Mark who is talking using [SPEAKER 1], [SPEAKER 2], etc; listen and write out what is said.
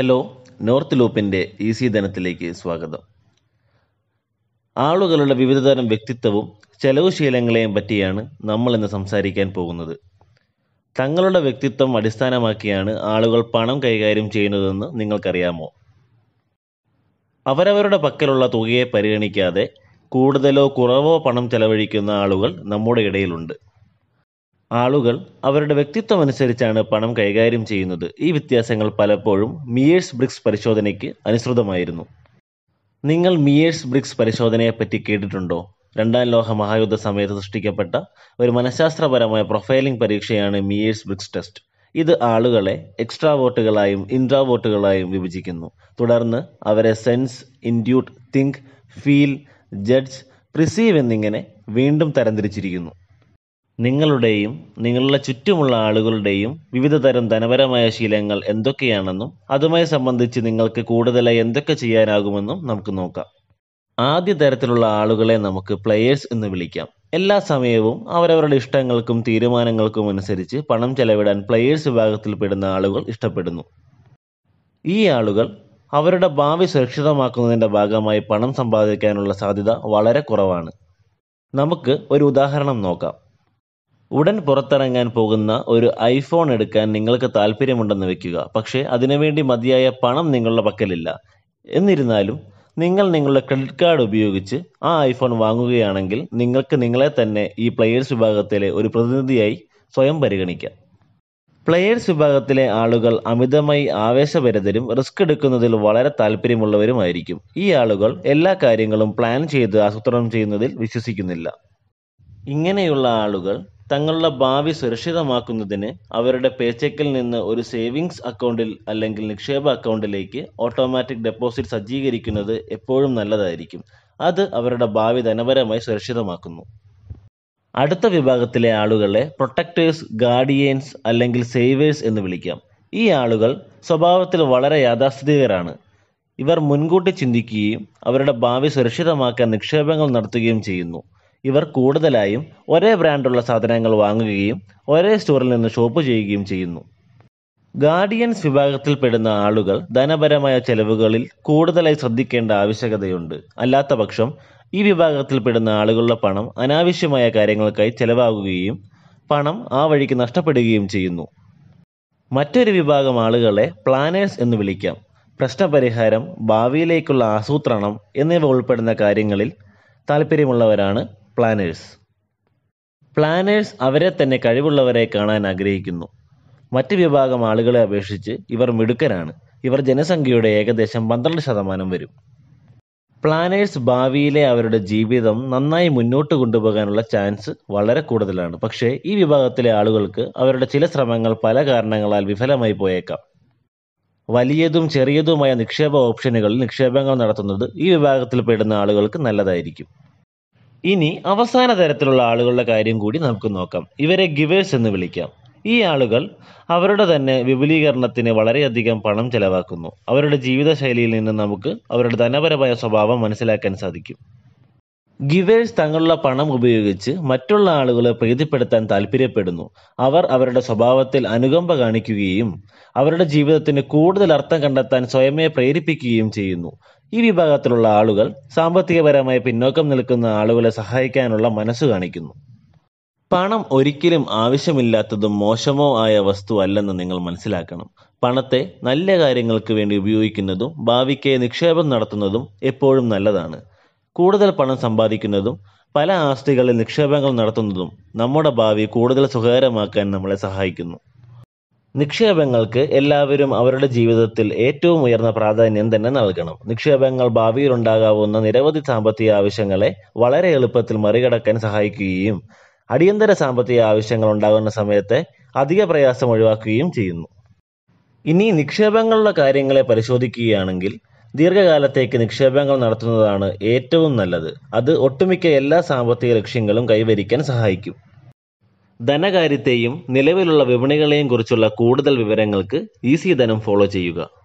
[SPEAKER 1] Hello north ലൂപ്പിന്റെ easy ധനത്തിലേക്ക് സ്വാഗതം. ആളുകളുടെ വിവിധതരം വ്യക്തിത്വവും ചെലവ് ശീലങ്ങളെയും പറ്റിയാണ് നമ്മൾ ഇന്ന് സംസാരിക്കാൻ പോകുന്നത്. തങ്ങളുടെ വ്യക്തിത്വം അടിസ്ഥാനമാക്കിയാണ് ആളുകൾ പണം കൈകാര്യം ചെയ്യുന്നതെന്ന് നിങ്ങൾക്കറിയാമോ? അവരവരുടെ പക്കലുള്ള തുകയെ പരിഗണിക്കാതെ കൂടുതലോ കുറവോ പണം ചെലവഴിക്കുന്ന ആളുകൾ നമ്മുടെ ഇടയിലുണ്ട്. ആളുകൾ അവരുടെ വ്യക്തിത്വം അനുസരിച്ചാണ് പണം കൈകാര്യം ചെയ്യുന്നത്. ഈ വ്യത്യാസങ്ങൾ പലപ്പോഴും മിയേഴ്സ് ബ്രിക്സ് പരിശോധനയ്ക്ക് അനുസൃതമായിരുന്നു. നിങ്ങൾ മിയേഴ്സ് ബ്രിക്സ് പരിശോധനയെപ്പറ്റി കേട്ടിട്ടുണ്ടോ? രണ്ടാം ലോക മഹായുദ്ധ സമയത്ത് സൃഷ്ടിക്കപ്പെട്ട ഒരു മനഃശാസ്ത്രപരമായ പ്രൊഫൈലിംഗ് പരീക്ഷയാണ് മിയേഴ്സ് ബ്രിക്സ് ടെസ്റ്റ്. ഇത് ആളുകളെ എക്സ്ട്രാ വോട്ടുകളായും ഇൻട്രാ വോട്ടുകളായും വിഭജിക്കുന്നു. തുടർന്ന് അവരെ sense intuit think feel judge perceive എന്നിങ്ങനെ വീണ്ടും തരംതിരിച്ചിരിക്കുന്നു. നിങ്ങളുടെയും നിങ്ങളുടെ ചുറ്റുമുള്ള ആളുകളുടെയും വിവിധ തരം ധനപരമായ ശീലങ്ങൾ എന്തൊക്കെയാണെന്നും അതുമായി സംബന്ധിച്ച് നിങ്ങൾക്ക് കൂടുതലായി എന്തൊക്കെ ചെയ്യാനാകുമെന്നും നമുക്ക് നോക്കാം. ആദ്യ തരത്തിലുള്ള ആളുകളെ നമുക്ക് പ്ലെയേഴ്സ് എന്ന് വിളിക്കാം. എല്ലാ സമയവും അവരവരുടെ ഇഷ്ടങ്ങൾക്കും തീരുമാനങ്ങൾക്കും അനുസരിച്ച് പണം ചെലവിടാൻ പ്ലെയേഴ്സ് വിഭാഗത്തിൽപ്പെടുന്ന ആളുകൾ ഇഷ്ടപ്പെടുന്നു. ഈ ആളുകൾ അവരുടെ ഭാവി സുരക്ഷിതമാക്കുന്നതിന്റെ ഭാഗമായി പണം സമ്പാദിക്കാനുള്ള സാധ്യത വളരെ കുറവാണ്. നമുക്ക് ഒരു ഉദാഹരണം നോക്കാം. ഉടൻ പുറത്തിറങ്ങാൻ പോകുന്ന ഒരു ഐഫോൺ എടുക്കാൻ നിങ്ങൾക്ക് താല്പര്യമുണ്ടെന്ന് വെക്കുക. പക്ഷേ അതിനുവേണ്ടി മതിയായ പണം നിങ്ങളുടെ പക്കലില്ല. എന്നിരുന്നാലും നിങ്ങൾ നിങ്ങളുടെ ക്രെഡിറ്റ് കാർഡ് ഉപയോഗിച്ച് ആ ഐഫോൺ വാങ്ങുകയാണെങ്കിൽ നിങ്ങൾക്ക് നിങ്ങളെ തന്നെ ഈ പ്ലെയേഴ്സ് വിഭാഗത്തിലെ ഒരു പ്രതിനിധിയായി സ്വയം പരിഗണിക്കാം. പ്ലെയേഴ്സ് വിഭാഗത്തിലെ ആളുകൾ അമിതമായി ആവേശഭരിതരും റിസ്ക് എടുക്കുന്നതിൽ വളരെ താല്പര്യമുള്ളവരുമായിരിക്കും. ഈ ആളുകൾ എല്ലാ കാര്യങ്ങളും പ്ലാൻ ചെയ്ത് ആസൂത്രണം ചെയ്യുന്നതിൽ വിശ്വസിക്കുന്നില്ല. ഇങ്ങനെയുള്ള ആളുകൾ തങ്ങളുടെ ഭാവി സുരക്ഷിതമാക്കുന്നതിന് അവരുടെ പേച്ചെക്കിൽ നിന്ന് ഒരു സേവിങ്സ് അക്കൗണ്ടിൽ അല്ലെങ്കിൽ നിക്ഷേപ അക്കൗണ്ടിലേക്ക് ഓട്ടോമാറ്റിക് ഡെപ്പോസിറ്റ് സജ്ജീകരിക്കുന്നത് എപ്പോഴും നല്ലതായിരിക്കും. അത് അവരുടെ ഭാവി ധനപരമായി സുരക്ഷിതമാക്കുന്നു. അടുത്ത വിഭാഗത്തിലെ ആളുകളെ പ്രൊട്ടക്ടേഴ്സ് ഗാർഡിയൻസ് അല്ലെങ്കിൽ സേവേഴ്സ് എന്ന് വിളിക്കാം. ഈ ആളുകൾ സ്വഭാവത്തിൽ വളരെ യാഥാസ്ഥിതികരാണ്. ഇവർ മുൻകൂട്ടി ചിന്തിക്കുകയും അവരുടെ ഭാവി സുരക്ഷിതമാക്കാൻ നിക്ഷേപങ്ങൾ നടത്തുകയും ചെയ്യുന്നു. ഇവർ കൂടുതലായും ഒരേ ബ്രാൻഡുള്ള സാധനങ്ങൾ വാങ്ങുകയും ഒരേ സ്റ്റോറിൽ നിന്ന് ഷോപ്പ് ചെയ്യുകയും ചെയ്യുന്നു. ഗാർഡിയൻസ് വിഭാഗത്തിൽപ്പെടുന്ന ആളുകൾ ധനപരമായ ചെലവുകളിൽ കൂടുതലായി ശ്രദ്ധിക്കേണ്ട ആവശ്യകതയുണ്ട്. അല്ലാത്ത പക്ഷം ഈ വിഭാഗത്തിൽപ്പെടുന്ന ആളുകളുടെ പണം അനാവശ്യമായ കാര്യങ്ങൾക്കായി ചെലവാകുകയും പണം ആ വഴിക്ക് നഷ്ടപ്പെടുകയും ചെയ്യുന്നു. മറ്റൊരു വിഭാഗം ആളുകളെ പ്ലാനേഴ്സ് എന്ന് വിളിക്കാം. പ്രശ്നപരിഹാരം ഭാവിയിലേക്കുള്ള ആസൂത്രണം എന്നിവ ഉൾപ്പെടുന്ന കാര്യങ്ങളിൽ താല്പര്യമുള്ളവരാണ് പ്ലാനേഴ്സ് പ്ലാനേഴ്സ് അവരെ തന്നെ കഴിവുള്ളവരെ കാണാൻ ആഗ്രഹിക്കുന്നു. മറ്റ് വിഭാഗം ആളുകളെ അപേക്ഷിച്ച് ഇവർ മിടുക്കരാണ്. ഇവർ ജനസംഖ്യയുടെ ഏകദേശം പന്ത്രണ്ട് ശതമാനം വരും. പ്ലാനേഴ്സ് ഭാവിയിലെ അവരുടെ ജീവിതം നന്നായി മുന്നോട്ട് കൊണ്ടുപോകാനുള്ള ചാൻസ് വളരെ കൂടുതലാണ്. പക്ഷേ ഈ വിഭാഗത്തിലെ ആളുകൾക്ക് അവരുടെ ചില ശ്രമങ്ങൾ പല കാരണങ്ങളാൽ വിഫലമായി പോയേക്കാം. വലിയതും ചെറിയതുമായ നിക്ഷേപ ഓപ്ഷനുകളിൽ നിക്ഷേപങ്ങൾ നടത്തുന്നത് ഈ വിഭാഗത്തിൽ പെടുന്ന ആളുകൾക്ക് നല്ലതായിരിക്കും. ഇനി അവസാന തരത്തിലുള്ള ആളുകളുടെ കാര്യം കൂടി നമുക്ക് നോക്കാം. ഇവരെ ഗിവേഴ്സ് എന്ന് വിളിക്കാം. ഈ ആളുകൾ അവരുടെ തന്നെ വിപുലീകരണത്തിന് വളരെയധികം പണം ചെലവാക്കുന്നു. അവരുടെ ജീവിതശൈലിയിൽ നിന്ന് നമുക്ക് അവരുടെ ധനപരമായ സ്വഭാവം മനസ്സിലാക്കാൻ സാധിക്കും. ഗിവേഴ്സ് തങ്ങളുടെ പണം ഉപയോഗിച്ച് മറ്റുള്ള ആളുകളെ പ്രീതിപ്പെടുത്താൻ താല്പര്യപ്പെടുന്നു. അവർ അവരുടെ സ്വഭാവത്തിൽ അനുകമ്പ കാണിക്കുകയും അവരുടെ ജീവിതത്തിന് കൂടുതൽ അർത്ഥം കണ്ടെത്താൻ സ്വയമേ പ്രേരിപ്പിക്കുകയും ചെയ്യുന്നു. ഈ വിഭാഗത്തിലുള്ള ആളുകൾ സാമ്പത്തികപരമായി പിന്നോക്കം നിൽക്കുന്ന ആളുകളെ സഹായിക്കാനുള്ള മനസ്സ് കാണിക്കുന്നു. പണം ഒരിക്കലും ആവശ്യമില്ലാത്തതും മോശമോ ആയ വസ്തു അല്ലെന്ന് നിങ്ങൾ മനസ്സിലാക്കണം. പണത്തെ നല്ല കാര്യങ്ങൾക്ക് വേണ്ടി ഉപയോഗിക്കുന്നതും ഭാവിക്ക് നിക്ഷേപം നടത്തുന്നതും എപ്പോഴും നല്ലതാണ്. കൂടുതൽ പണം സമ്പാദിക്കുന്നതും പല ആസ്തികളിൽ നിക്ഷേപങ്ങൾ നടത്തുന്നതും നമ്മുടെ ഭാവി കൂടുതൽ സുഖകരമാക്കാൻ നമ്മളെ സഹായിക്കുന്നു. നിക്ഷേപങ്ങൾക്ക് എല്ലാവരും അവരുടെ ജീവിതത്തിൽ ഏറ്റവും ഉയർന്ന പ്രാധാന്യം തന്നെ നൽകണം. നിക്ഷേപങ്ങൾ ഭാവിയിൽ ഉണ്ടാകാവുന്ന നിരവധി സാമ്പത്തിക ആവശ്യങ്ങളെ വളരെ എളുപ്പത്തിൽ മറികടക്കാൻ സഹായിക്കുകയും അടിയന്തര സാമ്പത്തിക ആവശ്യങ്ങൾ ഉണ്ടാകുന്ന സമയത്തെ അധിക പ്രയാസം ഒഴിവാക്കുകയും ചെയ്യുന്നു. ഇനി നിക്ഷേപങ്ങളുടെ കാര്യങ്ങളെ പരിശോധിക്കുകയാണെങ്കിൽ ദീർഘകാലത്തേക്ക് നിക്ഷേപങ്ങൾ നടത്തുന്നതാണ് ഏറ്റവും നല്ലത്. അത് ഒട്ടുമിക്ക എല്ലാ സാമ്പത്തിക ലക്ഷ്യങ്ങളും കൈവരിക്കാൻ സഹായിക്കും. ധനകാര്യത്തെയും നിലവിലുള്ള വിപണികളെയും കുറിച്ചുള്ള കൂടുതൽ വിവരങ്ങൾക്ക് ഈസി ധനം ഫോളോ ചെയ്യുക.